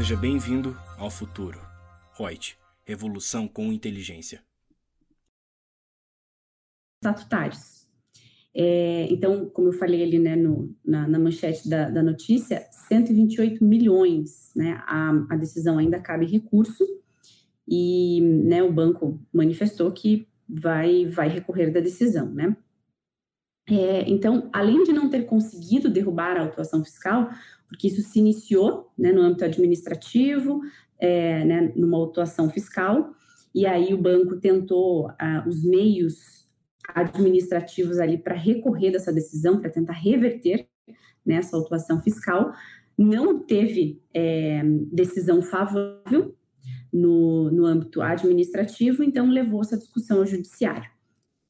Seja bem-vindo ao futuro. Reut, revolução com inteligência. Estatutários. É, então, como eu falei ali né, no, na, na, manchete da, da, notícia, 128 milhões, né, a, a decisão ainda cabe recurso e né, o banco manifestou que vai, vai recorrer da decisão, né. É, então, além de não ter conseguido derrubar a autuação fiscal, porque isso se iniciou né, no âmbito administrativo, é, né, numa autuação fiscal, e aí o banco tentou ah, os meios administrativos ali para recorrer dessa decisão, para tentar reverter nessa né, autuação fiscal, não teve é, decisão favorável no, no âmbito administrativo, então levou essa discussão ao judiciário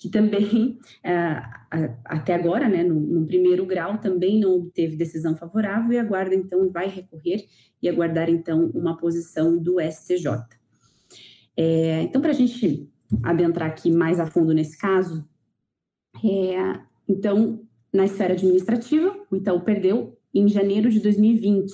que também, é, até agora, né, no, no, primeiro grau, também não obteve decisão favorável e aguarda, então, vai recorrer e aguardar, então, uma posição do STJ. É, então, para a gente adentrar aqui mais a fundo nesse caso, é, então, na esfera administrativa, o Itaú perdeu em janeiro de 2020.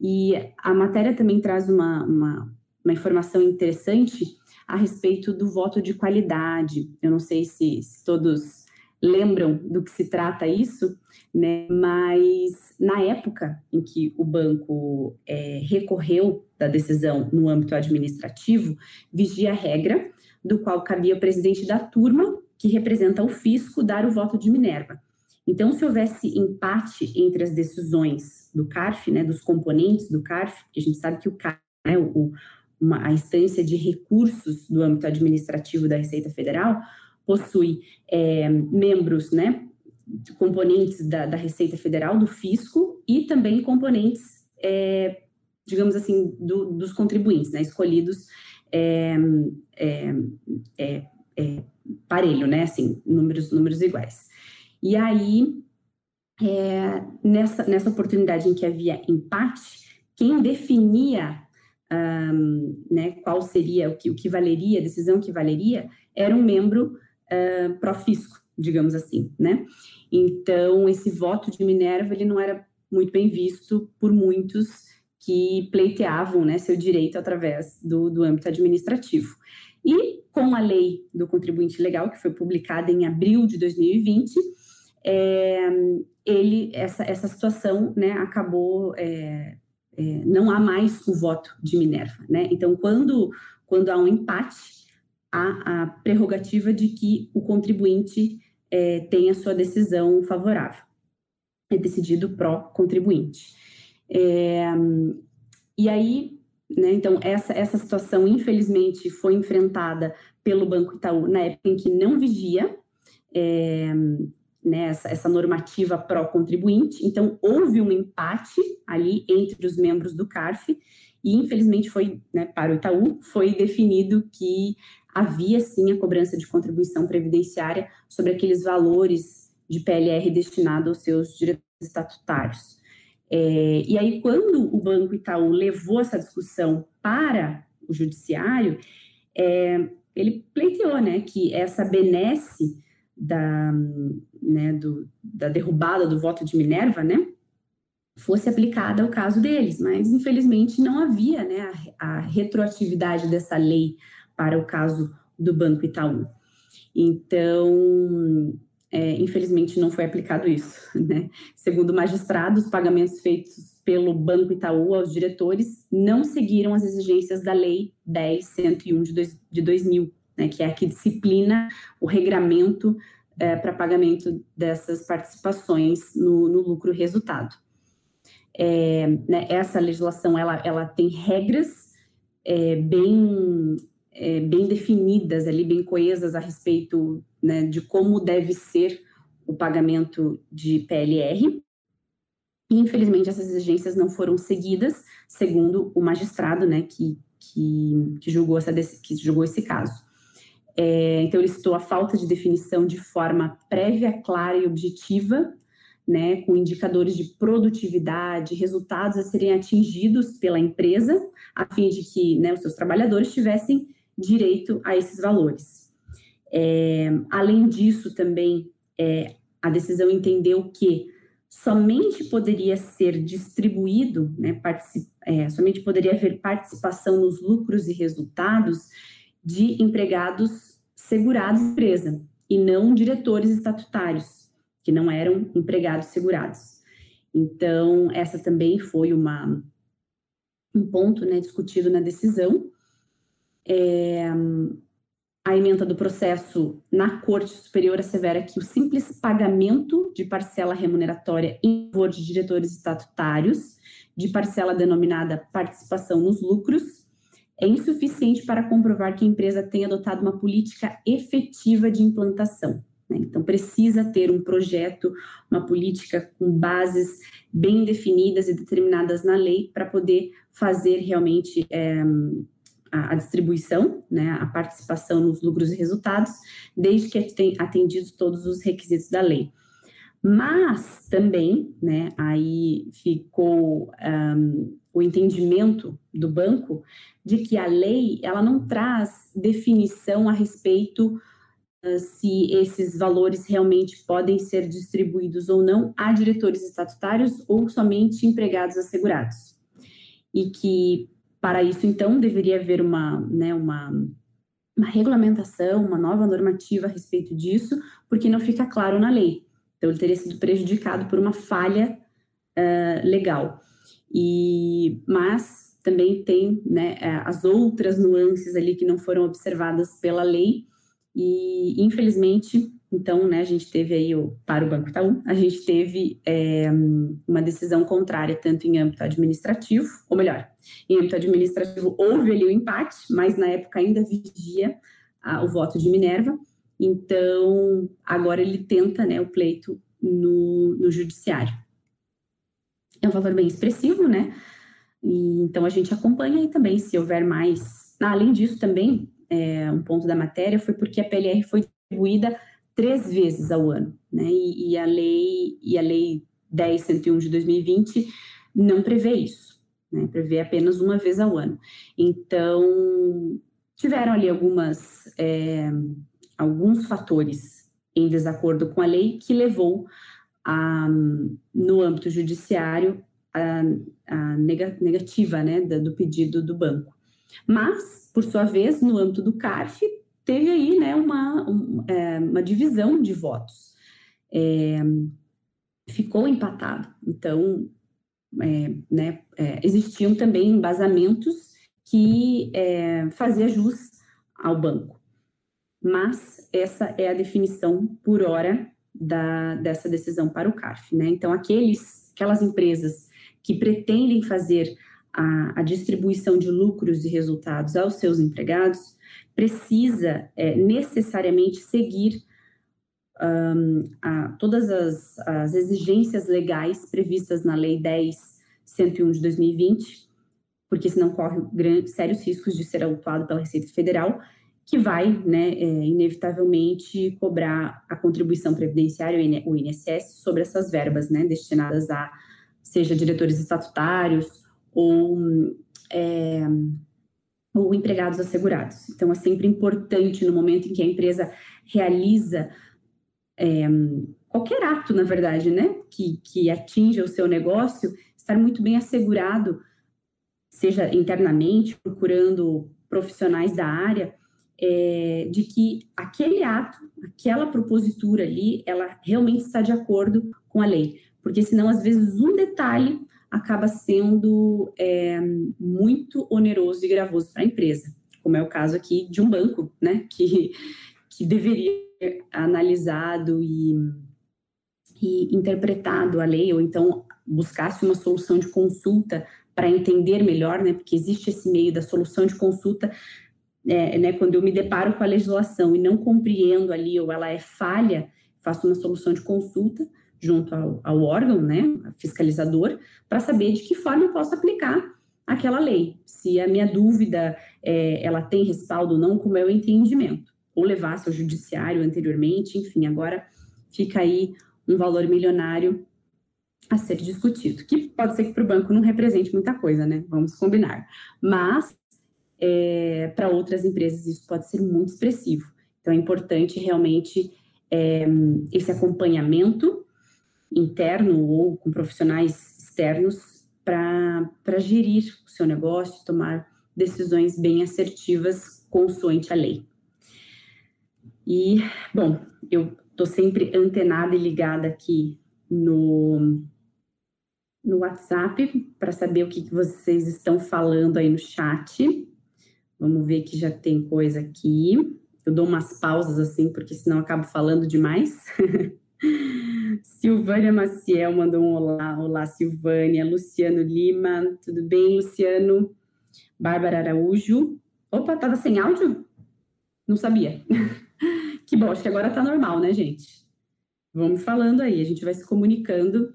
E a matéria também traz uma, uma, uma informação interessante a respeito do voto de qualidade. Eu não sei se, se todos lembram do que se trata isso, né? mas na época em que o banco é, recorreu da decisão no âmbito administrativo, vigia a regra do qual cabia o presidente da turma, que representa o fisco, dar o voto de Minerva. Então, se houvesse empate entre as decisões do CARF, né, dos componentes do CARF, que a gente sabe que o CARF, né, o, uma, a instância de recursos do âmbito administrativo da Receita Federal possui é, membros, né, componentes da, da, Receita Federal, do fisco, e também componentes, é, digamos assim, do, dos contribuintes, né, escolhidos é, é, é, é, parelho, né, assim, números, números iguais. E aí, nessa, nessa oportunidade em que havia empate, quem definia um, né, qual seria o que, o que valeria, a decisão que valeria, era um membro uh, pró-fisco, digamos assim, né? Então, esse voto de Minerva, ele não era muito bem visto por muitos que pleiteavam né, seu direito através do, do âmbito administrativo. E com a lei do contribuinte legal, que foi publicada em abril de 2020, é, ele, essa, essa situação né, acabou é, é, não há mais o voto de Minerva, né? Então, quando, quando há um empate, há a prerrogativa de que o contribuinte é, tenha sua decisão favorável. É decidido pró-contribuinte. É, e aí, né, então, essa, essa situação, infelizmente, foi enfrentada pelo Banco Itaú na época em que não vigia é, né, essa, essa normativa pró-contribuinte. Então, houve um empate ali entre os membros do CARF e, infelizmente, foi né, para o Itaú, foi definido que havia sim a cobrança de contribuição previdenciária sobre aqueles valores de PLR destinado aos seus diretores estatutários. É, e aí, quando o Banco Itaú levou essa discussão para o judiciário, é, ele pleiteou né, que essa benesse da, né, do, da derrubada do voto de Minerva, né, fosse aplicada ao caso deles, mas infelizmente não havia né, a, a retroatividade dessa lei para o caso do Banco Itaú. Então, é, infelizmente não foi aplicado isso. Né? Segundo o magistrado, os pagamentos feitos pelo Banco Itaú aos diretores não seguiram as exigências da Lei 10.101 de, de 2000, né, que é a que disciplina o regramento é, para pagamento dessas participações no, no lucro resultado. É, né, essa legislação ela, ela tem regras é, bem, é, bem definidas ali, bem coesas a respeito né, de como deve ser o pagamento de PLR. E, infelizmente, essas exigências não foram seguidas, segundo o magistrado né, que, que, que, julgou, essa, que julgou esse caso. É, então, ele citou a falta de definição de forma prévia, clara e objetiva, né, com indicadores de produtividade, resultados a serem atingidos pela empresa, a fim de que né, os seus trabalhadores tivessem direito a esses valores. É, além disso, também, é, a decisão entendeu que somente poderia ser distribuído, né, é, somente poderia haver participação nos lucros e resultados de empregados segurados da empresa e não diretores estatutários, que não eram empregados segurados. Então, essa também foi uma, um ponto né, discutido na decisão. É, a emenda do processo na Corte Superior assevera que o simples pagamento de parcela remuneratória em favor de diretores estatutários, de parcela denominada participação nos lucros, é insuficiente para comprovar que a empresa tenha adotado uma política efetiva de implantação. Né? Então, precisa ter um projeto, uma política com bases bem definidas e determinadas na lei para poder fazer realmente é, a, a distribuição, né, a participação nos lucros e resultados, desde que tenha atendidos todos os requisitos da lei. Mas também, né, aí ficou um, o entendimento do banco de que a lei ela não traz definição a respeito uh, se esses valores realmente podem ser distribuídos ou não a diretores estatutários ou somente empregados assegurados. E que para isso, então, deveria haver uma, né, uma, uma regulamentação, uma nova normativa a respeito disso, porque não fica claro na lei. Então, ele teria sido prejudicado por uma falha uh, legal. E, mas também tem né, as outras nuances ali que não foram observadas pela lei, e infelizmente então, né, a gente teve aí o, para o Banco Itaú, a gente teve é, uma decisão contrária tanto em âmbito administrativo, ou melhor, em âmbito administrativo houve ali o empate, mas na época ainda vigia o voto de Minerva, então agora ele tenta né, o pleito no, no judiciário. É um valor bem expressivo, né? E, então a gente acompanha aí também se houver mais. Ah, além disso, também, é, um ponto da matéria foi porque a PLR foi distribuída três vezes ao ano, né? E, e a lei e a lei 10.101 de 2020 não prevê isso, né? Prevê apenas uma vez ao ano. Então tiveram ali algumas é, alguns fatores em desacordo com a lei que levou a, no âmbito judiciário a, a negativa né, do pedido do banco. Mas, por sua vez, no âmbito do CARF, teve aí né, uma, um, é, uma divisão de votos. É, ficou empatado. Então, é, né, é, existiam também embasamentos que é, jus ao banco. Mas essa é a definição por hora da, dessa decisão para o CARF. Né? Então, aqueles, aquelas empresas que pretendem fazer a, a distribuição de lucros e resultados aos seus empregados precisa é, necessariamente seguir um, a, todas as, as, exigências legais previstas na Lei 10.101 de 2020, porque senão corre grandes, sérios riscos de ser autuado pela Receita Federal, que vai, né, é, inevitavelmente cobrar a contribuição previdenciária, o INSS, sobre essas verbas, né, destinadas a, seja diretores estatutários ou é, ou empregados assegurados. Então, é sempre importante no momento em que a empresa realiza é, qualquer ato, na verdade, né, que, que atinja o seu negócio, estar muito bem assegurado, seja internamente, procurando profissionais da área, é, de que aquele ato, aquela propositura ali, ela realmente está de acordo com a lei. Porque senão, às vezes, um detalhe acaba sendo é, muito oneroso e gravoso para a empresa, como é o caso aqui de um banco, né, que, que deveria ter analisado e, e interpretado a lei, ou então buscasse uma solução de consulta para entender melhor, né, porque existe esse meio da solução de consulta, é, né, quando eu me deparo com a legislação e não compreendo ali, ou ela é falha, faço uma solução de consulta, junto ao, ao órgão, né, fiscalizador, para saber de que forma eu posso aplicar aquela lei. Se a minha dúvida é, ela tem respaldo ou não, como é o entendimento. Ou levasse ao judiciário anteriormente, enfim, agora fica aí um valor milionário a ser discutido, que pode ser que para o banco não represente muita coisa, né? Vamos combinar. Mas é, para outras empresas isso pode ser muito expressivo. Então é importante realmente é, esse acompanhamento interno ou com profissionais externos para gerir o seu negócio, tomar decisões bem assertivas consoante a lei. E, bom, eu estou sempre antenada e ligada aqui no, no WhatsApp para saber o que, que vocês estão falando aí no chat. Vamos ver que já tem coisa aqui. Eu dou umas pausas assim, porque senão acabo falando demais. Silvânia Maciel mandou um olá. Olá, Silvânia. Luciano Lima, tudo bem, Luciano? Bárbara Araújo. Opa, tava sem áudio? Não sabia. que bom, acho que agora tá normal, né, gente? Vamos falando aí, a gente vai se comunicando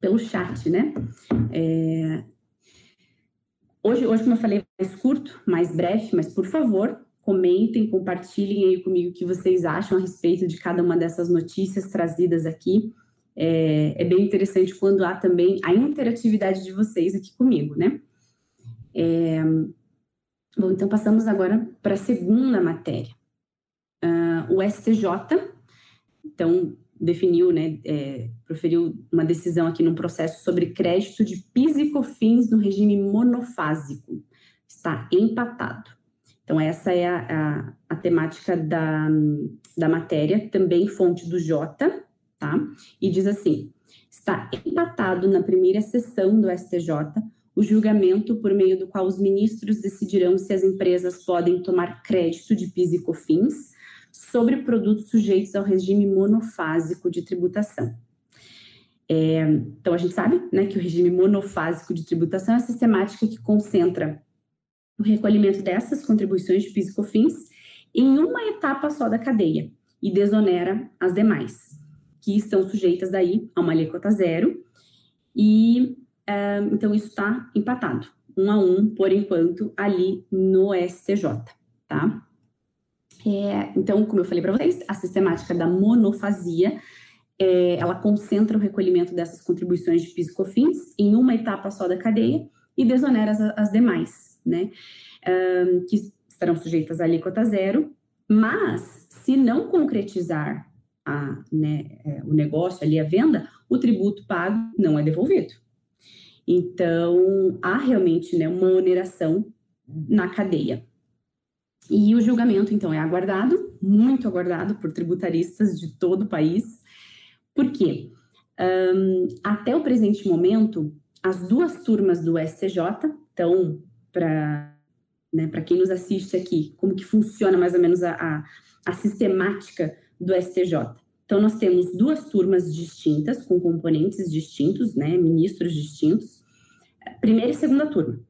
pelo chat, né? É... Hoje, hoje, como eu falei, mais curto, mais breve, mas por favor, comentem, compartilhem aí comigo o que vocês acham a respeito de cada uma dessas notícias trazidas aqui. É, é bem interessante quando há também a interatividade de vocês aqui comigo, né? É, bom, então passamos agora para a segunda matéria. Uh, o STJ, então, definiu, né, é, proferiu uma decisão aqui num processo sobre crédito de PIS e COFINS no regime monofásico. Está empatado. Então, essa é a, a, a temática da, da matéria, também fonte do Jota, tá? E diz assim: está empatado na primeira sessão do STJ o julgamento por meio do qual os ministros decidirão se as empresas podem tomar crédito de PIS e COFINS sobre produtos sujeitos ao regime monofásico de tributação. É, então, a gente sabe né, que o regime monofásico de tributação é a sistemática que concentra o recolhimento dessas contribuições de PIS em uma etapa só da cadeia e desonera as demais, que estão sujeitas daí a uma alíquota zero. E é, então isso está empatado, um a um, por enquanto, ali no STJ, tá? É, então, como eu falei para vocês, a sistemática da monofasia é, ela concentra o recolhimento dessas contribuições de PIS e COFINS em uma etapa só da cadeia e desonera as, as demais, né? Um, que estarão sujeitas à alíquota zero, mas se não concretizar a, né, é, o negócio ali, a venda, o tributo pago não é devolvido. Então, há realmente né, uma oneração na cadeia. E o julgamento, então, é aguardado, muito aguardado por tributaristas de todo o país. Por quê? Um, até o presente momento, as duas turmas do STJ, então, para né, quem nos assiste aqui, como que funciona mais ou menos a, a, a sistemática do STJ. Então, nós temos duas turmas distintas, com componentes distintos, né, ministros distintos, primeira e segunda turma.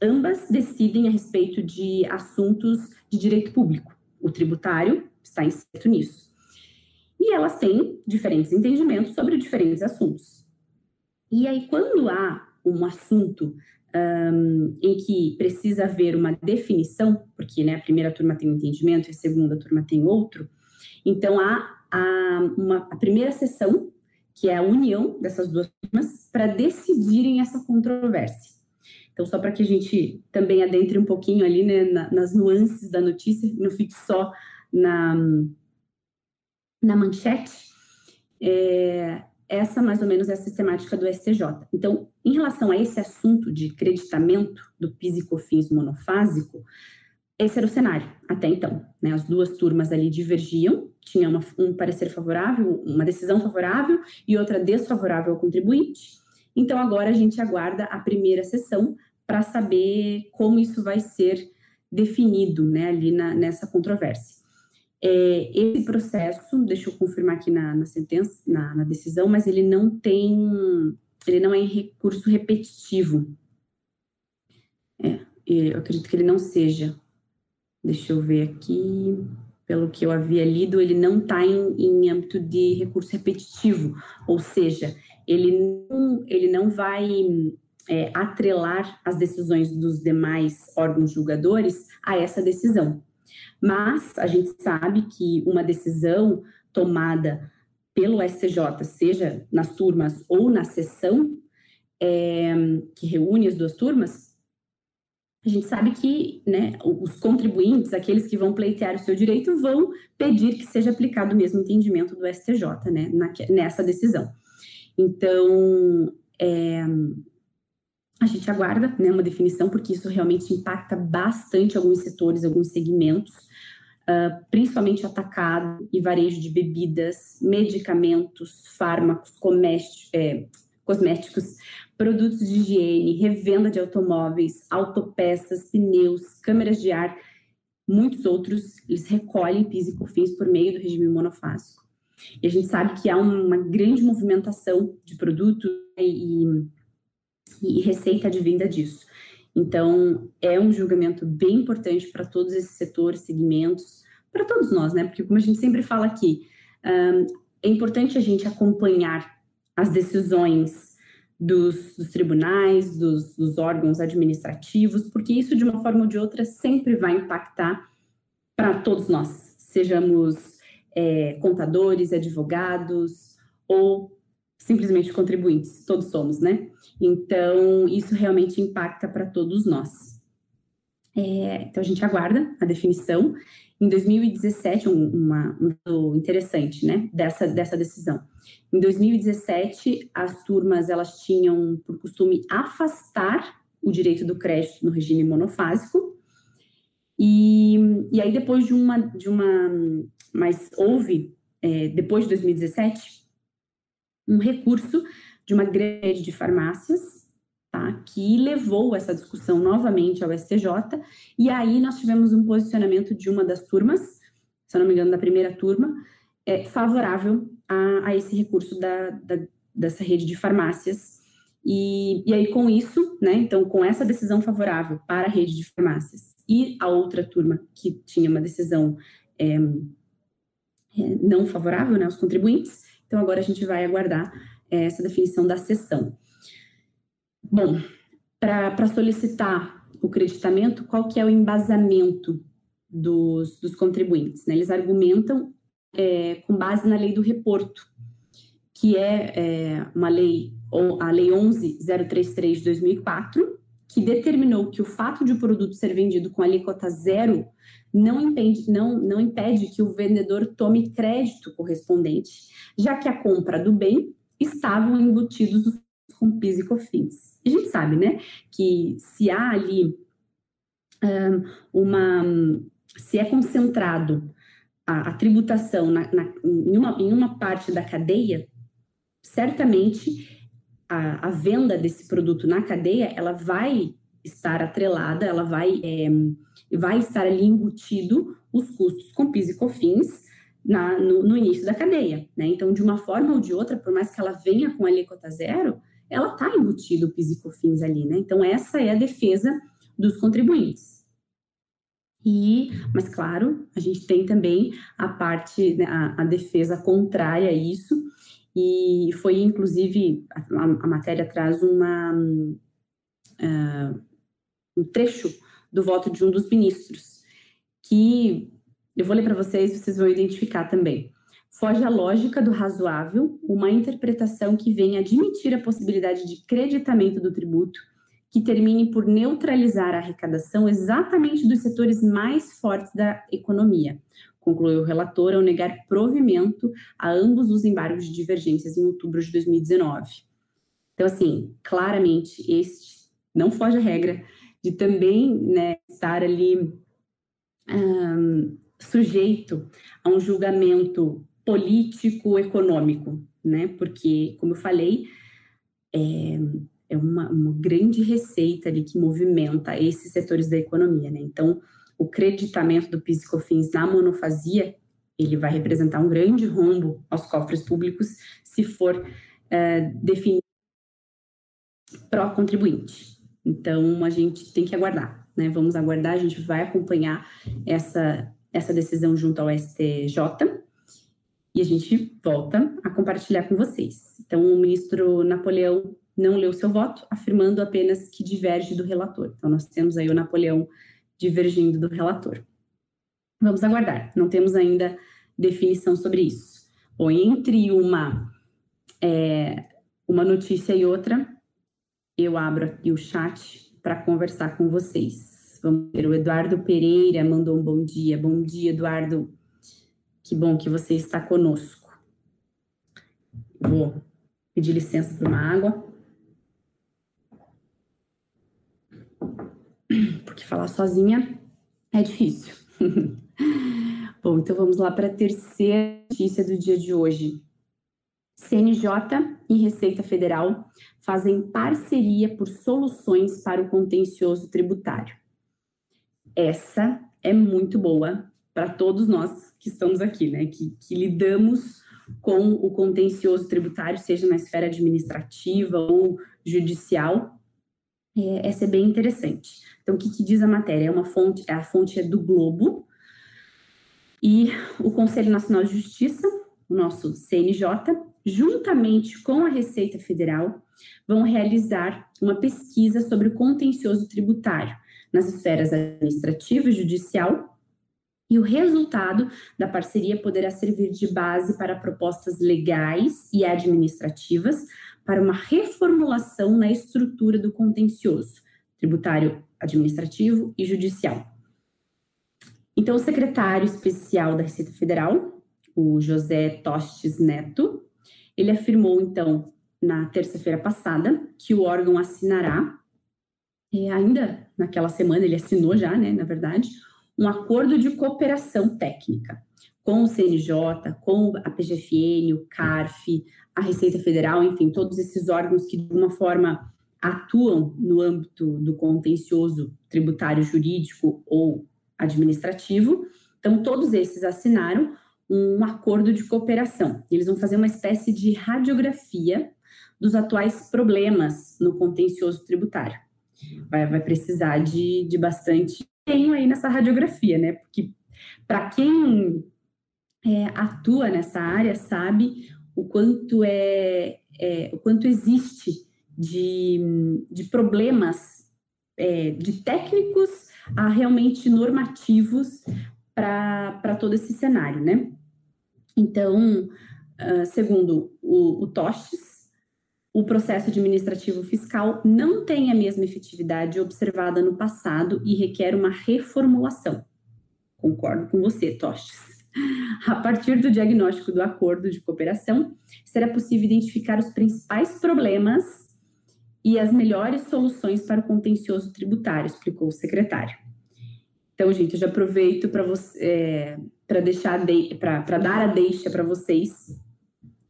Ambas decidem a respeito de assuntos de direito público. O tributário está incerto nisso. E elas têm diferentes entendimentos sobre diferentes assuntos. E aí, quando há um assunto um, em que precisa haver uma definição, porque né, a primeira turma tem um entendimento e a segunda turma tem outro, então há a, uma, a primeira sessão, que é a união dessas duas turmas, para decidirem essa controvérsia. Então, só para que a gente também adentre um pouquinho ali né, na, nas nuances da notícia, não fique só na, na manchete, é, essa mais ou menos é a sistemática do STJ. Então, em relação a esse assunto de creditamento do PIS e COFINS monofásico, esse era o cenário até então. Né? As duas turmas ali divergiam, tinha uma, um parecer favorável, uma decisão favorável e outra desfavorável ao contribuinte. Então, agora a gente aguarda a primeira sessão para saber como isso vai ser definido né, ali na, nessa controvérsia. É, esse processo, deixa eu confirmar aqui na, na sentença, na, na, decisão, mas ele não tem, ele não é em recurso repetitivo. É, eu acredito que ele não seja. Deixa eu ver aqui, pelo que eu havia lido, ele não está em, em âmbito de recurso repetitivo, ou seja, ele não, ele não vai é, atrelar as decisões dos demais órgãos julgadores a essa decisão. Mas a gente sabe que uma decisão tomada pelo STJ, seja nas turmas ou na sessão, é, que reúne as duas turmas, a gente sabe que né, os contribuintes, aqueles que vão pleitear o seu direito, vão pedir que seja aplicado o mesmo entendimento do STJ né, na, nessa decisão. Então, é, a gente aguarda né, uma definição, porque isso realmente impacta bastante alguns setores, alguns segmentos, uh, principalmente atacado e varejo de bebidas, medicamentos, fármacos, é, cosméticos, produtos de higiene, revenda de automóveis, autopeças, pneus, câmeras de ar, muitos outros, eles recolhem PIS e COFINS por meio do regime monofásico. E a gente sabe que há uma grande movimentação de produtos e, e receita de venda disso. Então, é um julgamento bem importante para todos esses setores, segmentos, para todos nós, né? Porque, como a gente sempre fala aqui, é importante a gente acompanhar as decisões dos, dos tribunais, dos, dos, órgãos administrativos, porque isso, de uma forma ou de outra, sempre vai impactar para todos nós, sejamos é, contadores, advogados ou simplesmente contribuintes, todos somos, né? Então, isso realmente impacta para todos nós. É, então, a gente aguarda a definição. Em 2017, um, uma, um interessante, né, dessa, dessa decisão. Em 2017, as turmas, elas tinham por costume afastar o direito do crédito no regime monofásico, e, e aí depois de uma, de uma, mas houve, é, depois de 2017, um recurso de uma grande de farmácias, tá, que levou essa discussão novamente ao STJ, e aí nós tivemos um posicionamento de uma das turmas, se eu não me engano, da primeira turma, é, favorável a, a esse recurso da, da, dessa rede de farmácias. E, e aí, com isso, né, então, com essa decisão favorável para a rede de farmácias e a outra turma que tinha uma decisão é, é, não favorável, né, aos contribuintes, então agora a gente vai aguardar é, essa definição da sessão. Bom, para solicitar o creditamento, qual que é o embasamento dos, dos contribuintes? Né? Eles argumentam é, com base na lei do reporto, que é, é uma lei, a Lei 11.033 de 2004, que determinou que o fato de o produto ser vendido com alíquota zero não impede, não, não impede que o vendedor tome crédito correspondente, já que a compra do bem estavam embutidos com PIS e COFINS. A gente sabe, né, que se há ali um, uma, se é concentrado a, a tributação na, na, em, uma, em uma parte da cadeia, certamente a, a, venda desse produto na cadeia, ela vai estar atrelada, ela vai, é, vai estar ali embutido os custos com PIS e COFINS na, no, no, início da cadeia, né? Então, de uma forma ou de outra, por mais que ela venha com alíquota zero, ela está embutido o PIS e COFINS ali, né? Então, essa é a defesa dos contribuintes. E, mas claro, a gente tem também a parte, né, a, a defesa contrária a isso, e foi inclusive, a, a matéria traz uma, uh, um trecho do voto de um dos ministros, que eu vou ler para vocês, vocês vão identificar também. Foge à lógica do razoável uma interpretação que venha admitir a possibilidade de creditamento do tributo, que termine por neutralizar a arrecadação exatamente dos setores mais fortes da economia, concluiu o relator ao negar provimento a ambos os embargos de divergências em outubro de 2019. Então, assim, claramente, este não foge à regra de também né, estar ali um, sujeito a um julgamento político-econômico, né? Porque, como eu falei, é, é uma, uma, grande receita ali que movimenta esses setores da economia, né? Então, o creditamento do PIS e COFINS na monofasia, ele vai representar um grande rombo aos cofres públicos se for é, definido pró-contribuinte. Então, a gente tem que aguardar, né? Vamos aguardar, a gente vai acompanhar essa, essa decisão junto ao STJ e a gente volta a compartilhar com vocês. Então, o ministro Napoleão não leu seu voto, afirmando apenas que diverge do relator. Então, nós temos aí o Napoleão divergindo do relator. Vamos aguardar, não temos ainda definição sobre isso. Ou entre uma, é, uma notícia e outra, eu abro aqui o chat para conversar com vocês. Vamos ver, o Eduardo Pereira mandou um bom dia. Bom dia, Eduardo. Que bom que você está conosco. Vou pedir licença para uma água. Porque falar sozinha é difícil. bom, então vamos lá para a terceira notícia do dia de hoje. CNJ e Receita Federal fazem parceria por soluções para o contencioso tributário. Essa é muito boa para todos nós que estamos aqui, né? Que, que lidamos com o contencioso tributário, seja na esfera administrativa ou judicial. É, essa é bem interessante. Então, o que, que diz a matéria? É uma fonte, a fonte é do Globo e o Conselho Nacional de Justiça, o nosso CNJ, juntamente com a Receita Federal, vão realizar uma pesquisa sobre o contencioso tributário nas esferas administrativa e judicial. E o resultado da parceria poderá servir de base para propostas legais e administrativas para uma reformulação na estrutura do contencioso tributário, administrativo e judicial. Então, o secretário especial da Receita Federal, o José Tostes Neto, ele afirmou, então, na terça-feira passada, que o órgão assinará, e ainda naquela semana ele assinou já, né, na verdade, um acordo de cooperação técnica com o CNJ, com a PGFN, o CARF, a Receita Federal, enfim, todos esses órgãos que de alguma forma atuam no âmbito do contencioso tributário jurídico ou administrativo. Então, todos esses assinaram um acordo de cooperação. Eles vão fazer uma espécie de radiografia dos atuais problemas no contencioso tributário. Vai, vai precisar de, de bastante empenho aí nessa radiografia, né? Porque para quem é, atua nessa área sabe o quanto é, é o quanto existe de, de problemas é, de técnicos a realmente normativos para todo esse cenário, né? Então, uh, segundo o, o Tostes, o processo administrativo fiscal não tem a mesma efetividade observada no passado e requer uma reformulação. Concordo com você, Tostes. A partir do diagnóstico do acordo de cooperação, será possível identificar os principais problemas e as melhores soluções para o contencioso tributário, explicou o secretário. Então, gente, eu já aproveito para. É, para deixar para dar a deixa para vocês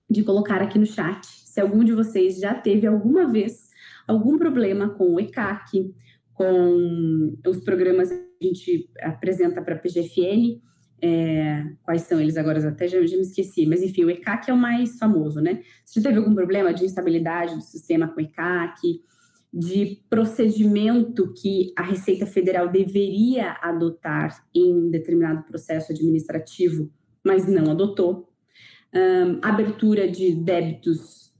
de colocar aqui no chat se algum de vocês já teve alguma vez algum problema com o ECAC, com os programas que a gente apresenta para a PGFN, é, quais são eles agora? Até já, já, me esqueci, mas enfim, o ECAC é o mais famoso, né? Você já teve algum problema de instabilidade do sistema com o ECAC? De procedimento que a Receita Federal deveria adotar em determinado processo administrativo, mas não adotou. Um, abertura de débitos,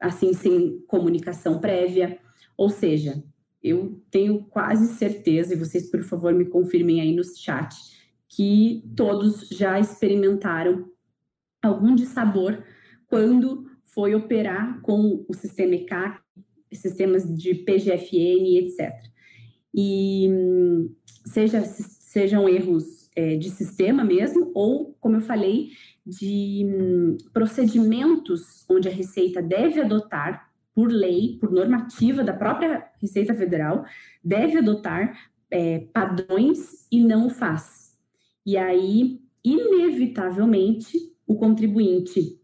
assim, sem comunicação prévia. Ou seja, eu tenho quase certeza, e vocês, por favor, me confirmem aí no chat, que todos já experimentaram algum dissabor quando foi operar com o sistema ECAC sistemas de PGFN, etc. E seja, sejam erros é, de sistema mesmo, ou, como eu falei, de hum, procedimentos onde a Receita deve adotar, por lei, por normativa da própria Receita Federal, deve adotar é, padrões e não faz. E aí, inevitavelmente, o contribuinte,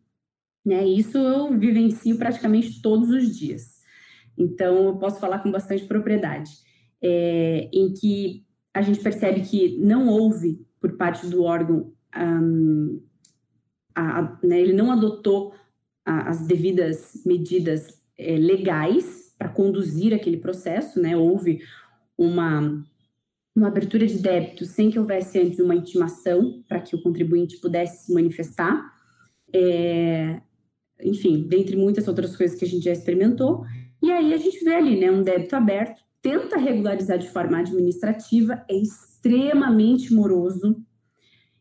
né? Isso eu vivencio praticamente todos os dias então, eu posso falar com bastante propriedade, é, em que a gente percebe que não houve, por parte do órgão, um, a, a, né, ele não adotou a, as devidas medidas é, legais para conduzir aquele processo, né? Houve uma, uma abertura de débito sem que houvesse antes uma intimação para que o contribuinte pudesse se manifestar. É, enfim, dentre muitas outras coisas que a gente já experimentou, e aí a gente vê ali, né, um débito aberto, tenta regularizar de forma administrativa, é extremamente moroso,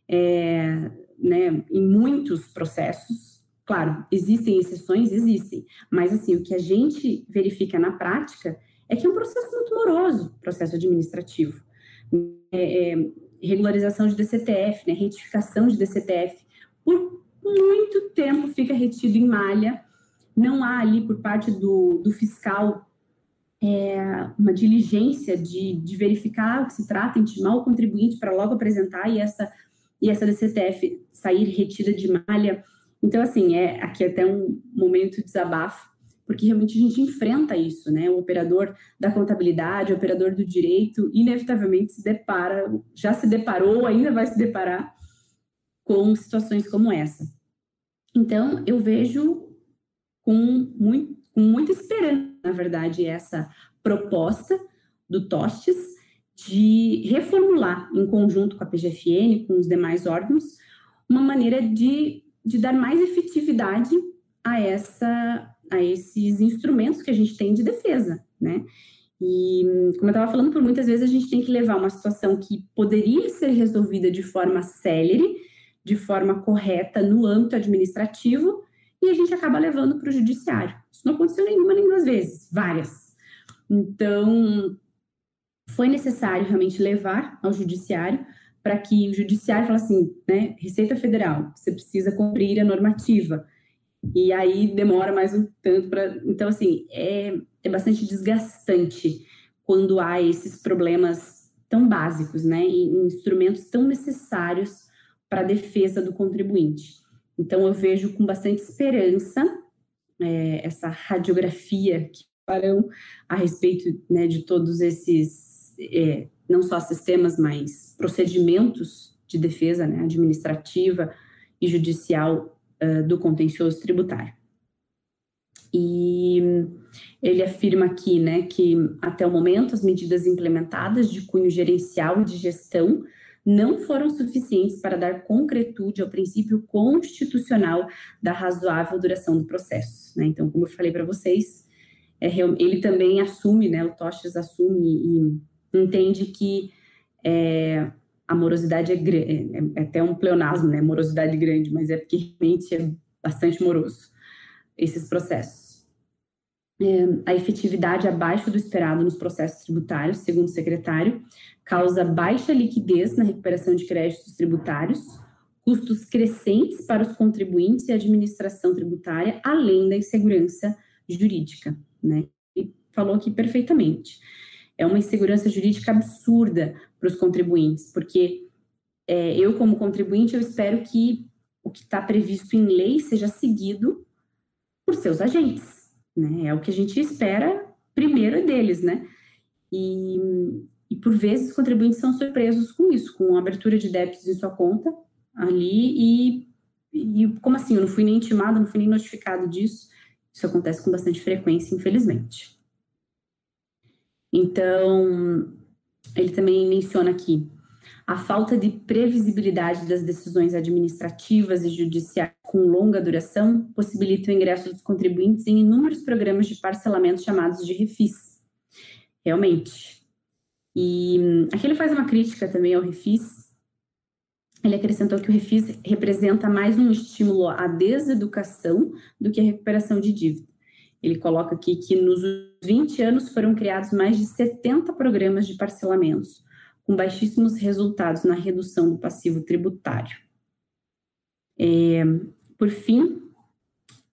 é, né, em muitos processos. Claro, existem exceções, existem, mas assim, o que a gente verifica na prática é que é um processo muito moroso, processo administrativo. é, é, regularização de DCTF, né, retificação de DCTF, por muito tempo fica retido em malha, não há ali por parte do, do fiscal é, uma diligência de, de verificar o que se trata, intimar o contribuinte para logo apresentar e essa, e essa DCTF sair retida de malha. Então, assim, é aqui até um momento de desabafo, porque realmente a gente enfrenta isso, né? O operador da contabilidade, o operador do direito, inevitavelmente se depara, já se deparou, ainda vai se deparar com situações como essa. Então, eu vejo com, muito, com muita esperança, na verdade, essa proposta do Tostes de reformular, em conjunto com a PGFN, com os demais órgãos, uma maneira de, de dar mais efetividade a essa a esses instrumentos que a gente tem de defesa, né? E, como eu estava falando, por muitas vezes a gente tem que levar uma situação que poderia ser resolvida de forma célere, de forma correta no âmbito administrativo, e a gente acaba levando para o judiciário. Isso não aconteceu nenhuma nem duas vezes, várias. Então, foi necessário realmente levar ao judiciário para que o judiciário falasse assim, né, Receita Federal, você precisa cumprir a normativa, e aí demora mais um tanto para. Então, assim, é, é bastante desgastante quando há esses problemas tão básicos, né? E instrumentos tão necessários para a defesa do contribuinte. Então, eu vejo com bastante esperança é, essa radiografia que farão a respeito né, de todos esses, é, não só sistemas, mas procedimentos de defesa né, administrativa e judicial do contencioso tributário. E ele afirma aqui né, que, até o momento, as medidas implementadas de cunho gerencial e de gestão não foram suficientes para dar concretude ao princípio constitucional da razoável duração do processo. Né? Então, como eu falei para vocês, é, ele também assume, né, o Toches assume e entende que é, a morosidade é, é, é, até um pleonasmo, né? Morosidade grande, mas é porque realmente é bastante moroso esses processos. É, a efetividade abaixo do esperado nos processos tributários, segundo o secretário, causa baixa liquidez na recuperação de créditos tributários, custos crescentes para os contribuintes e administração tributária, além da insegurança jurídica, né? E falou aqui perfeitamente. É uma insegurança jurídica absurda, para os contribuintes, porque é, eu, como contribuinte, eu espero que o que está previsto em lei seja seguido por seus agentes, né? É o que a gente espera primeiro deles, né? E, e por vezes os contribuintes são surpresos com isso, com a abertura de débitos em sua conta ali e, e como assim, eu não fui nem intimado, não fui nem notificado disso. Isso acontece com bastante frequência, infelizmente. Então, ele também menciona aqui a falta de previsibilidade das decisões administrativas e judiciais com longa duração possibilita o ingresso dos contribuintes em inúmeros programas de parcelamento chamados de refis. Realmente. E hum, aqui ele faz uma crítica também ao refis. Ele acrescentou que o refis representa mais um estímulo à deseducação do que a recuperação de dívida. Ele coloca aqui que nos 20 anos foram criados mais de 70 programas de parcelamentos, com baixíssimos resultados na redução do passivo tributário. É, por fim,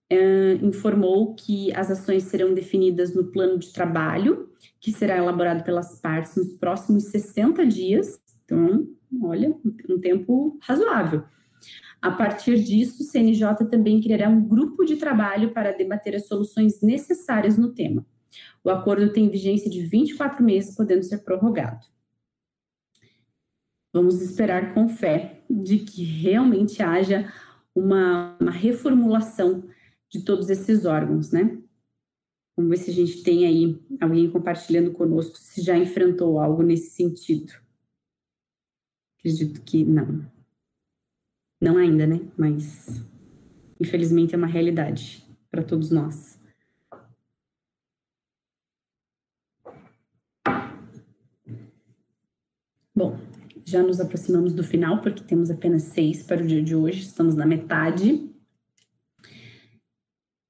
é, informou que as ações serão definidas no plano de trabalho, que será elaborado pelas partes nos próximos 60 dias. Então, olha, um tempo razoável. A partir disso, o CNJ também criará um grupo de trabalho para debater as soluções necessárias no tema. O acordo tem vigência de 24 meses, podendo ser prorrogado. Vamos esperar com fé de que realmente haja uma, uma reformulação de todos esses órgãos, né? Vamos ver se a gente tem aí alguém compartilhando conosco se já enfrentou algo nesse sentido. Acredito que não. Não ainda, né? Mas infelizmente é uma realidade para todos nós. Bom, já nos aproximamos do final, porque temos apenas seis para o dia de hoje, estamos na metade.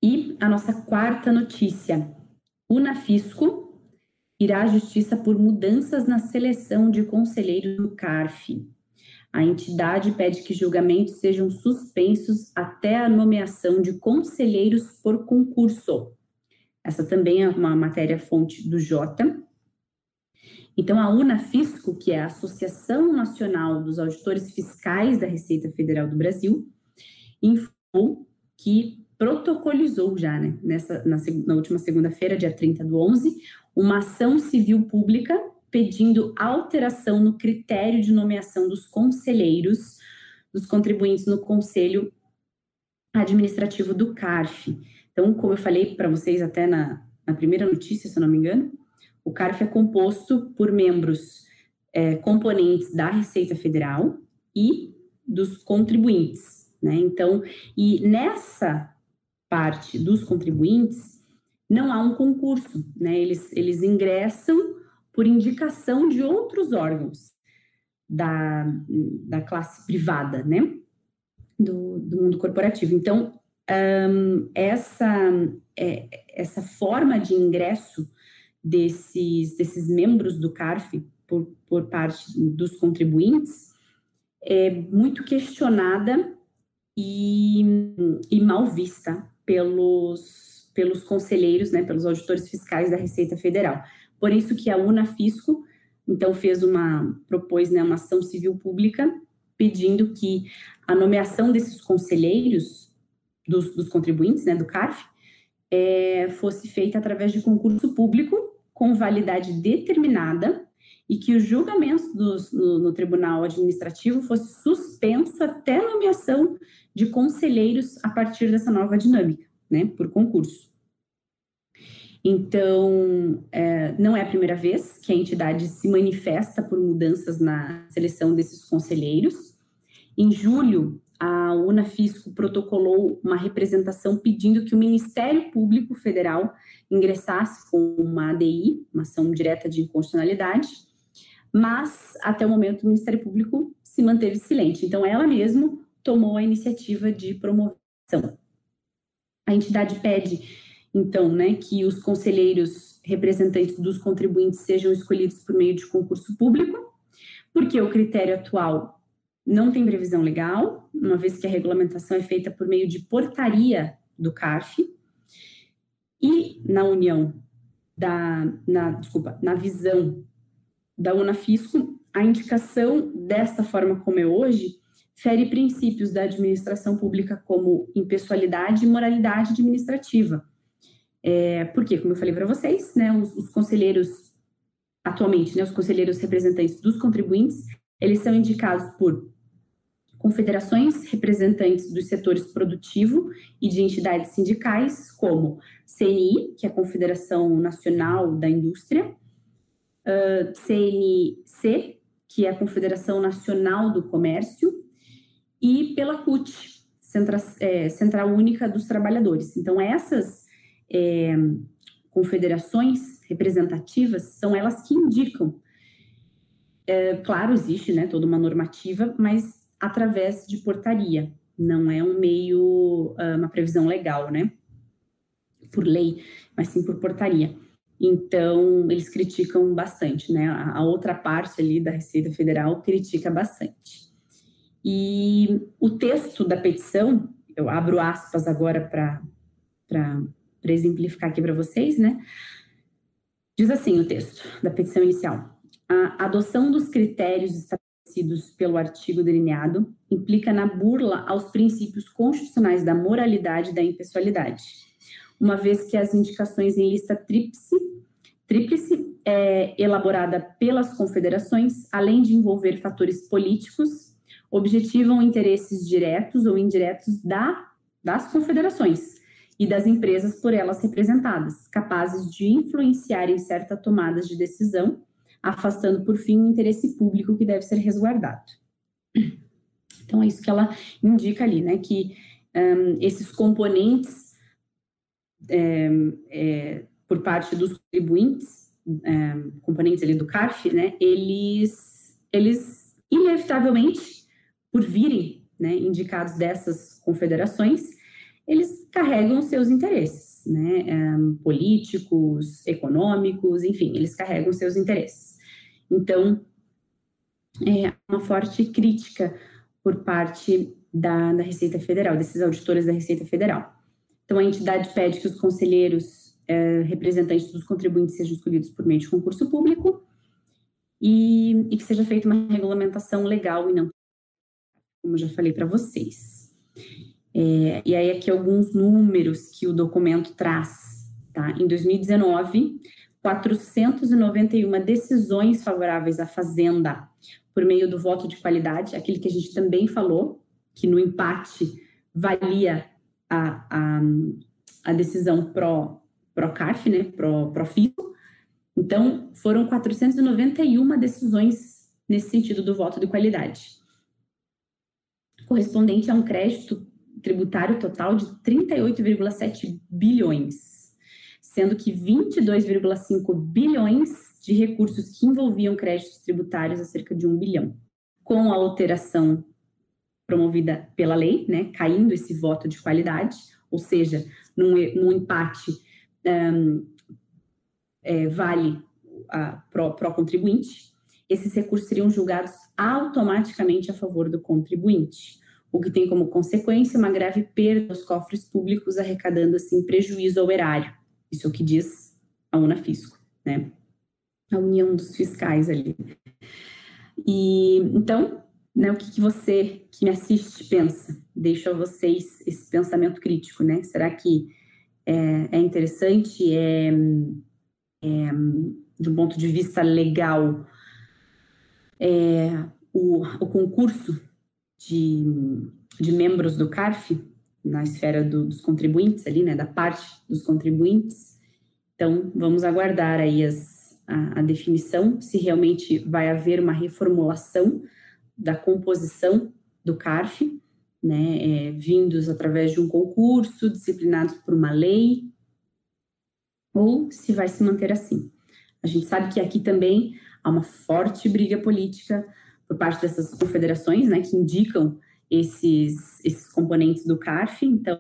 E a nossa quarta notícia: o Nafisco irá à justiça por mudanças na seleção de conselheiros do CARF. A entidade pede que julgamentos sejam suspensos até a nomeação de conselheiros por concurso. Essa também é uma matéria-fonte do Jota. Então, a UNAFisco, que é a Associação Nacional dos Auditores Fiscais da Receita Federal do Brasil, informou que protocolizou já, né, nessa, na, na última segunda-feira, dia 30 do 11, uma ação civil pública pedindo alteração no critério de nomeação dos conselheiros, dos contribuintes no Conselho Administrativo do CARF. Então, como eu falei para vocês até na, na, primeira notícia, se eu não me engano, o CARF é composto por membros é, componentes da Receita Federal e dos contribuintes. Né? Então, e nessa parte dos contribuintes, não há um concurso, né? Eles, eles ingressam por indicação de outros órgãos da, da classe privada, né? Do, do mundo corporativo. Então, um, essa, é, essa forma de ingresso desses, desses membros do CARF por, por parte dos contribuintes é muito questionada e, e mal vista pelos, pelos conselheiros, né, pelos auditores fiscais da Receita Federal. Por isso que a Unafisco, então, fez uma, propôs né, uma ação civil pública pedindo que a nomeação desses conselheiros, dos, dos contribuintes, né, do CARF, é, fosse feita através de concurso público com validade determinada e que o julgamento no, no, Tribunal Administrativo fosse suspenso até nomeação de conselheiros a partir dessa nova dinâmica, né, por concurso. Então, é, não é a primeira vez que a entidade se manifesta por mudanças na seleção desses conselheiros. Em julho, a Unafisco protocolou uma representação pedindo que o Ministério Público Federal ingressasse com uma ADI, uma ação direta de inconstitucionalidade, mas até o momento o Ministério Público se manteve silente. Então, ela mesma tomou a iniciativa de promoção. A entidade pede, então, né, que os conselheiros representantes dos contribuintes sejam escolhidos por meio de concurso público, porque o critério atual não tem previsão legal, uma vez que a regulamentação é feita por meio de portaria do CARF, e na união da, na, desculpa, na visão da Unafisco, a indicação dessa forma como é hoje fere princípios da administração pública como impessoalidade e moralidade administrativa. É, porque, como eu falei para vocês, né, os, os, conselheiros, atualmente, né, os conselheiros representantes dos contribuintes, eles são indicados por confederações representantes dos setores produtivo e de entidades sindicais, como CNI, que é a Confederação Nacional da Indústria, uh, CNC, que é a Confederação Nacional do Comércio, e pela CUT, Centra, é, Central Única dos Trabalhadores. Então, essas é, confederações representativas são elas que indicam. É, claro, existe né, toda uma normativa, mas através de portaria, não é um meio, ah, uma previsão legal, né? Por lei, mas sim por portaria. Então, eles criticam bastante, né? A outra parte ali da Receita Federal critica bastante. E o texto da petição, eu abro aspas agora para exemplificar aqui para vocês, né? Diz assim o texto da petição inicial: a adoção dos critérios estabelecidos pelo artigo delineado implica na burla aos princípios constitucionais da moralidade e da impessoalidade uma vez que as indicações em lista tríplice, tríplice é elaborada pelas confederações, além de envolver fatores políticos, objetivam interesses diretos ou indiretos da, das confederações e das empresas por elas representadas, capazes de influenciar em certas tomadas de decisão, afastando por fim o interesse público que deve ser resguardado. Então é isso que ela indica ali, né? Que um, esses componentes é, é, por parte dos contribuintes, é, componentes ali do CARF, né, eles, eles inevitavelmente, por virem né, indicados dessas confederações, eles carregam seus interesses. né, um, políticos, econômicos, enfim, eles carregam seus interesses. Então, é uma forte crítica por parte da, da Receita Federal, desses auditores da Receita Federal. Então, a entidade pede que os conselheiros é, representantes dos contribuintes sejam escolhidos por meio de concurso público e, e que seja feita uma regulamentação legal e não, como já falei para vocês. É, e aí, aqui alguns números que o documento traz. Tá? Em 2019, 491 decisões favoráveis à Fazenda por meio do voto de qualidade, aquele que a gente também falou, que no empate valia a, a, a decisão pró, pró CARF, né, pró, pró FISO. Então, foram 491 decisões nesse sentido do voto de qualidade, correspondente a um crédito tributário total de 38,7 bilhões, sendo que 22,5 bilhões de recursos que envolviam créditos tributários a cerca de um bilhão. Com a alteração promovida pela lei, né, caindo esse voto de qualidade, ou seja, num, num empate um, é, vale para o contribuinte, esses recursos seriam julgados automaticamente a favor do contribuinte, o que tem como consequência uma grave perda aos cofres públicos, arrecadando assim prejuízo ao erário. Isso é o que diz a Unafisco, né? A união dos fiscais ali. E então, né, o que, que, você que me assiste pensa? Deixo a vocês esse pensamento crítico, né? Será que é, é interessante, é, é, de um ponto de vista legal, é, o, o concurso de, de membros do CARF, na esfera do, dos contribuintes ali, né, da parte dos contribuintes. Então, vamos aguardar aí as, a, a definição, se realmente vai haver uma reformulação da composição do CARF, né, é, vindos através de um concurso, disciplinados por uma lei, ou se vai se manter assim. A gente sabe que aqui também há uma forte briga política por parte dessas confederações, né, que indicam esses, esses componentes do CARF, então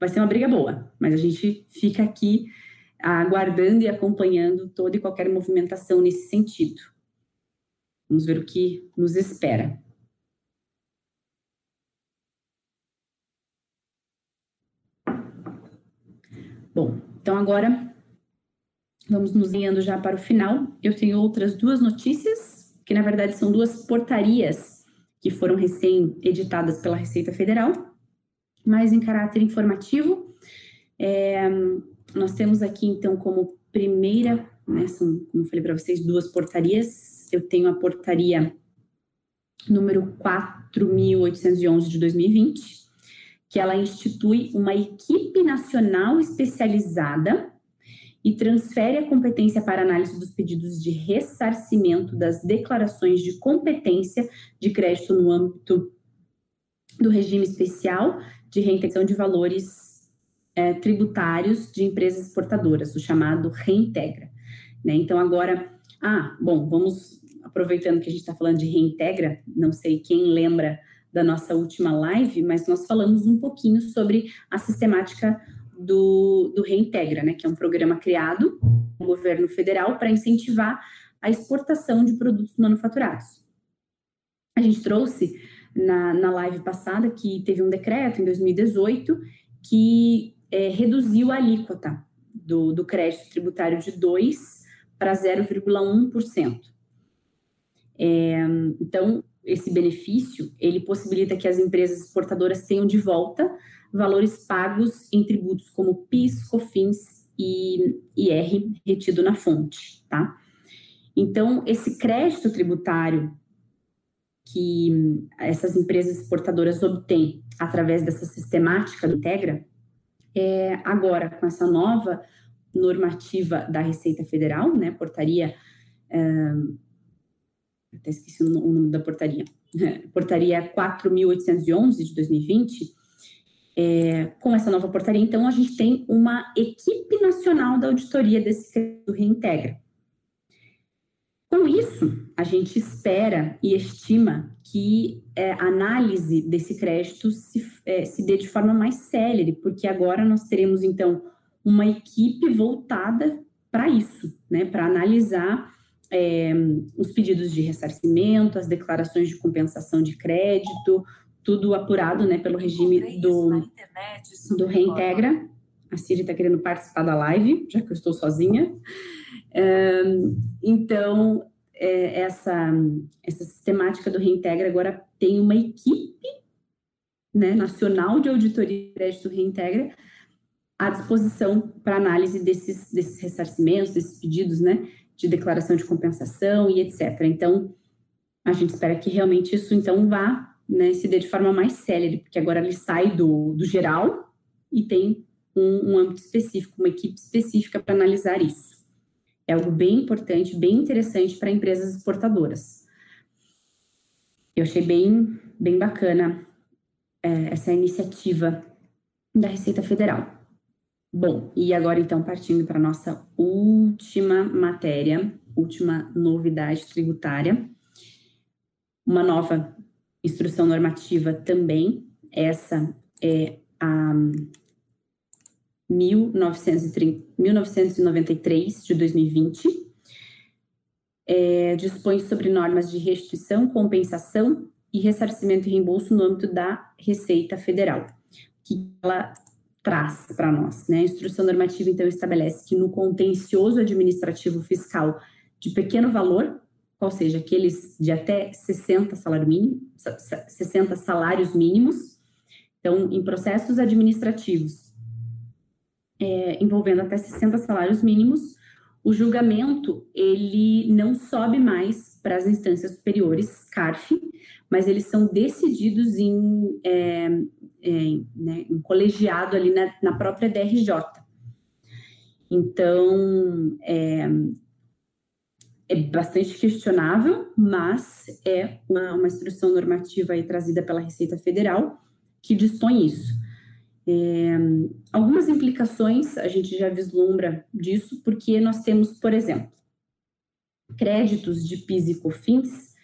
vai ser uma briga boa, mas a gente fica aqui aguardando e acompanhando toda e qualquer movimentação nesse sentido. Vamos ver o que nos espera. Bom, então agora vamos nos guiando já para o final. Eu tenho outras duas notícias, que na verdade são duas portarias que foram recém-editadas pela Receita Federal, mas em caráter informativo. É, nós temos aqui, então, como primeira, né, são, como eu falei para vocês, duas portarias. Eu tenho a portaria número 4.811 de 2020, que ela institui uma equipe nacional especializada e transfere a competência para análise dos pedidos de ressarcimento das declarações de competência de crédito no âmbito do regime especial de reintegração de valores é, tributários de empresas exportadoras, o chamado Reintegra. Né? Então, agora, ah, bom, vamos, aproveitando que a gente está falando de Reintegra, não sei quem lembra da nossa última live, mas nós falamos um pouquinho sobre a sistemática do, do Reintegra, né, que é um programa criado no governo federal para incentivar a exportação de produtos manufaturados. A gente trouxe na, na live passada que teve um decreto em 2018 que é, reduziu a alíquota do, do crédito tributário de 2% para 0,1%. É, então, esse benefício, ele possibilita que as empresas exportadoras tenham de volta valores pagos em tributos como PIS, COFINS e IR retido na fonte, tá? Então, esse crédito tributário que essas empresas exportadoras obtêm através dessa sistemática do Integra, é, agora com essa nova normativa da Receita Federal, né, portaria é, até esqueci o nome da portaria, portaria 4.811 de 2020, é, com essa nova portaria, então, a gente tem uma equipe nacional da auditoria desse do Reintegra. Com isso, a gente espera e estima que é, a análise desse crédito se, é, se dê de forma mais célere, porque agora nós teremos, então, uma equipe voltada para isso, né, para analisar é, os pedidos de ressarcimento, as declarações de compensação de crédito, tudo apurado né, pelo regime do, do Reintegra. A Siri está querendo participar da live, já que eu estou sozinha. Então, é, essa, essa sistemática do Reintegra agora tem uma equipe né, nacional de auditoria de crédito Reintegra à disposição para análise desses, desses ressarcimentos, desses pedidos né, de declaração de compensação e etc. Então, a gente espera que realmente isso então vá né, se dê de forma mais célere, porque agora ele sai do, do geral e tem um, um âmbito específico, uma equipe específica para analisar isso. É algo bem importante, bem interessante para empresas exportadoras. Eu achei bem, bem bacana é, essa iniciativa da Receita Federal. Bom, e agora então partindo para a nossa última matéria, última novidade tributária, uma nova instrução normativa também, essa é a 1930, 1993 de 2020, é, dispõe sobre normas de restituição, compensação e ressarcimento e reembolso no âmbito da Receita Federal, que ela traz para nós. Né? A instrução normativa, então, estabelece que no contencioso administrativo fiscal de pequeno valor, ou seja, aqueles de até 60 salário mínimo, 60 salários mínimos. Então, em processos administrativos é, envolvendo até 60 salários mínimos, o julgamento ele não sobe mais para as instâncias superiores, CARF, mas eles são decididos em, é, é, né, em colegiado ali na, na própria DRJ. Então, é, é bastante questionável, mas é uma, uma instrução normativa trazida pela Receita Federal que dispõe isso. É, algumas implicações a gente já vislumbra disso, porque nós temos, por exemplo, créditos de PIS e COFINS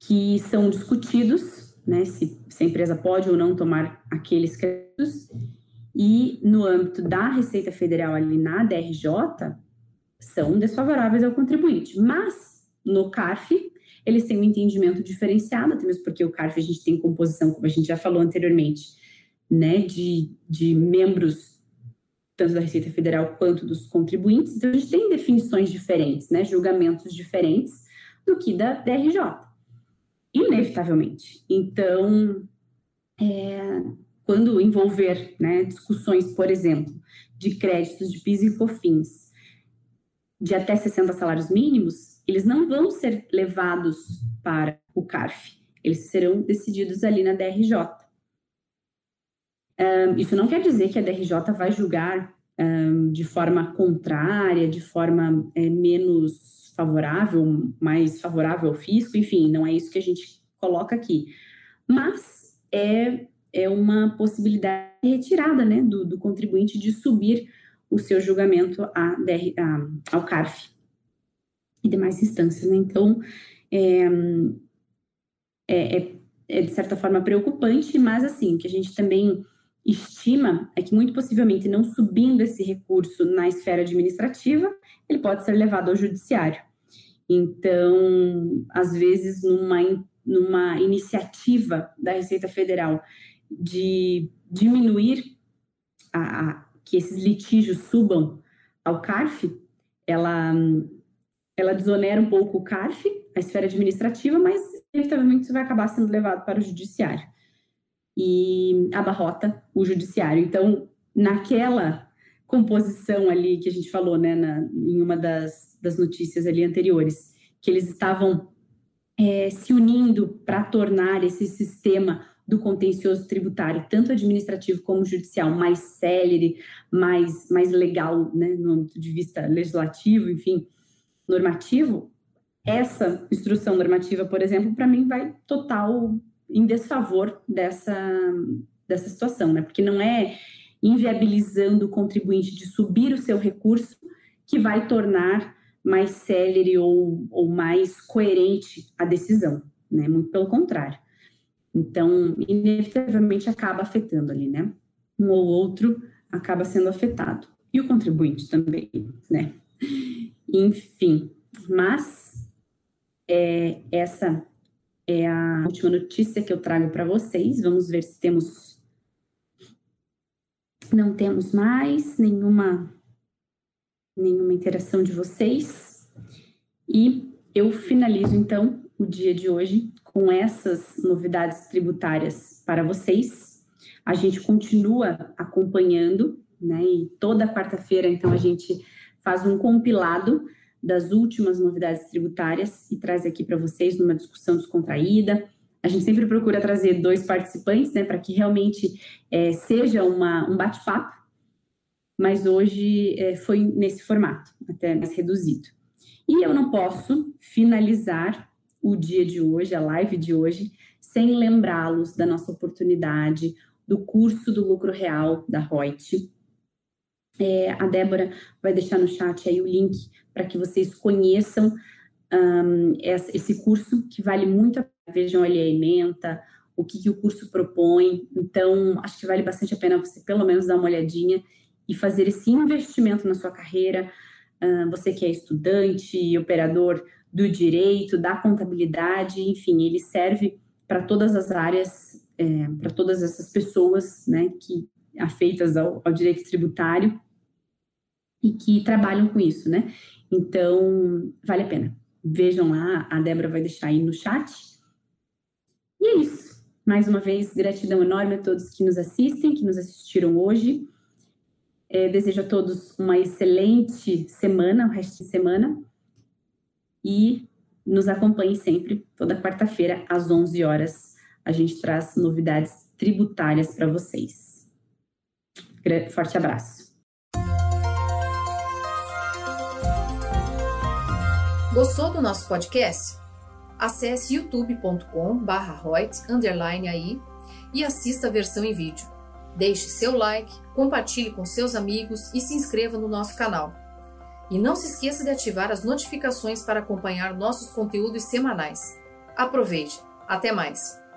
que são discutidos, né, se, se a empresa pode ou não tomar aqueles créditos, e no âmbito da Receita Federal ali na DRJ, são desfavoráveis ao contribuinte. Mas, no CARF, eles têm um entendimento diferenciado, até mesmo porque o CARF a gente tem composição, como a gente já falou anteriormente, né, de, de membros tanto da Receita Federal quanto dos contribuintes. Então, a gente tem definições diferentes, né, julgamentos diferentes do que da DRJ, inevitavelmente. Então, é, quando envolver né, discussões, por exemplo, de créditos de PIS e COFINS, de até 60 salários mínimos, eles não vão ser levados para o CARF, eles serão decididos ali na DRJ. Um, isso não quer dizer que a DRJ vai julgar um, de forma contrária, de forma é, menos favorável, mais favorável ao fisco, enfim, não é isso que a gente coloca aqui. Mas é, é uma possibilidade retirada né, do, do contribuinte de subir o seu julgamento a, ao CARF e demais instâncias. Né? Então, é, é, é, é, de certa forma preocupante, mas assim, o que a gente também estima é que muito possivelmente não subindo esse recurso na esfera administrativa, ele pode ser levado ao judiciário. Então, às vezes, numa, numa iniciativa da Receita Federal de diminuir a que esses litígios subam ao CARF, ela, ela desonera um pouco o CARF, a esfera administrativa, mas inevitavelmente isso vai acabar sendo levado para o judiciário e abarrota o judiciário. Então, naquela composição ali que a gente falou, né, na, em uma das, das notícias ali anteriores, que eles estavam é, se unindo para tornar esse sistema do contencioso tributário, tanto administrativo como judicial, mais célere, mais, mais legal, né, no ponto de vista legislativo, enfim, normativo, essa instrução normativa, por exemplo, para mim vai total em desfavor dessa, dessa situação, né, porque não é inviabilizando o contribuinte de subir o seu recurso que vai tornar mais célere ou, ou mais coerente a decisão, né? Muito pelo contrário. Então, inevitavelmente acaba afetando ali, né? Um ou outro acaba sendo afetado. E o contribuinte também, né? Enfim, mas é, essa é a última notícia que eu trago para vocês. Vamos ver se temos. Não temos mais nenhuma nenhuma interação de vocês. E eu finalizo então o dia de hoje com essas novidades tributárias para vocês. A gente continua acompanhando, né? E toda quarta-feira, então, a gente faz um compilado das últimas novidades tributárias e traz aqui para vocês numa discussão descontraída. A gente sempre procura trazer dois participantes, né, para que realmente é, seja uma, um bate-papo, mas hoje é, foi nesse formato, até mais reduzido. E eu não posso finalizar o dia de hoje, a live de hoje, sem lembrá-los da nossa oportunidade do curso do lucro real da Reut. É, a Débora vai deixar no chat aí o link para que vocês conheçam um, esse curso, que vale muito a pena. Vejam ali a ementa, o que, que o curso propõe. Então, acho que vale bastante a pena você, pelo menos, dar uma olhadinha e fazer esse investimento na sua carreira. Você que é estudante, operador do direito, da contabilidade, enfim, ele serve para todas as áreas, é, para todas essas pessoas, né, que afeitas ao, ao direito tributário e que trabalham com isso, né? Então, vale a pena. Vejam lá, a Débora vai deixar aí no chat. E é isso. Mais uma vez, gratidão enorme a todos que nos assistem, que nos assistiram hoje. É, desejo a todos uma excelente semana, o resto de semana e nos acompanhe sempre, toda quarta-feira, às 11 horas. A gente traz novidades tributárias para vocês. Forte abraço. Gostou do nosso podcast? Acesse youtube.com/barra aí e assista a versão em vídeo. Deixe seu like, compartilhe com seus amigos e se inscreva no nosso canal. E não se esqueça de ativar as notificações para acompanhar nossos conteúdos semanais. Aproveite! Até mais!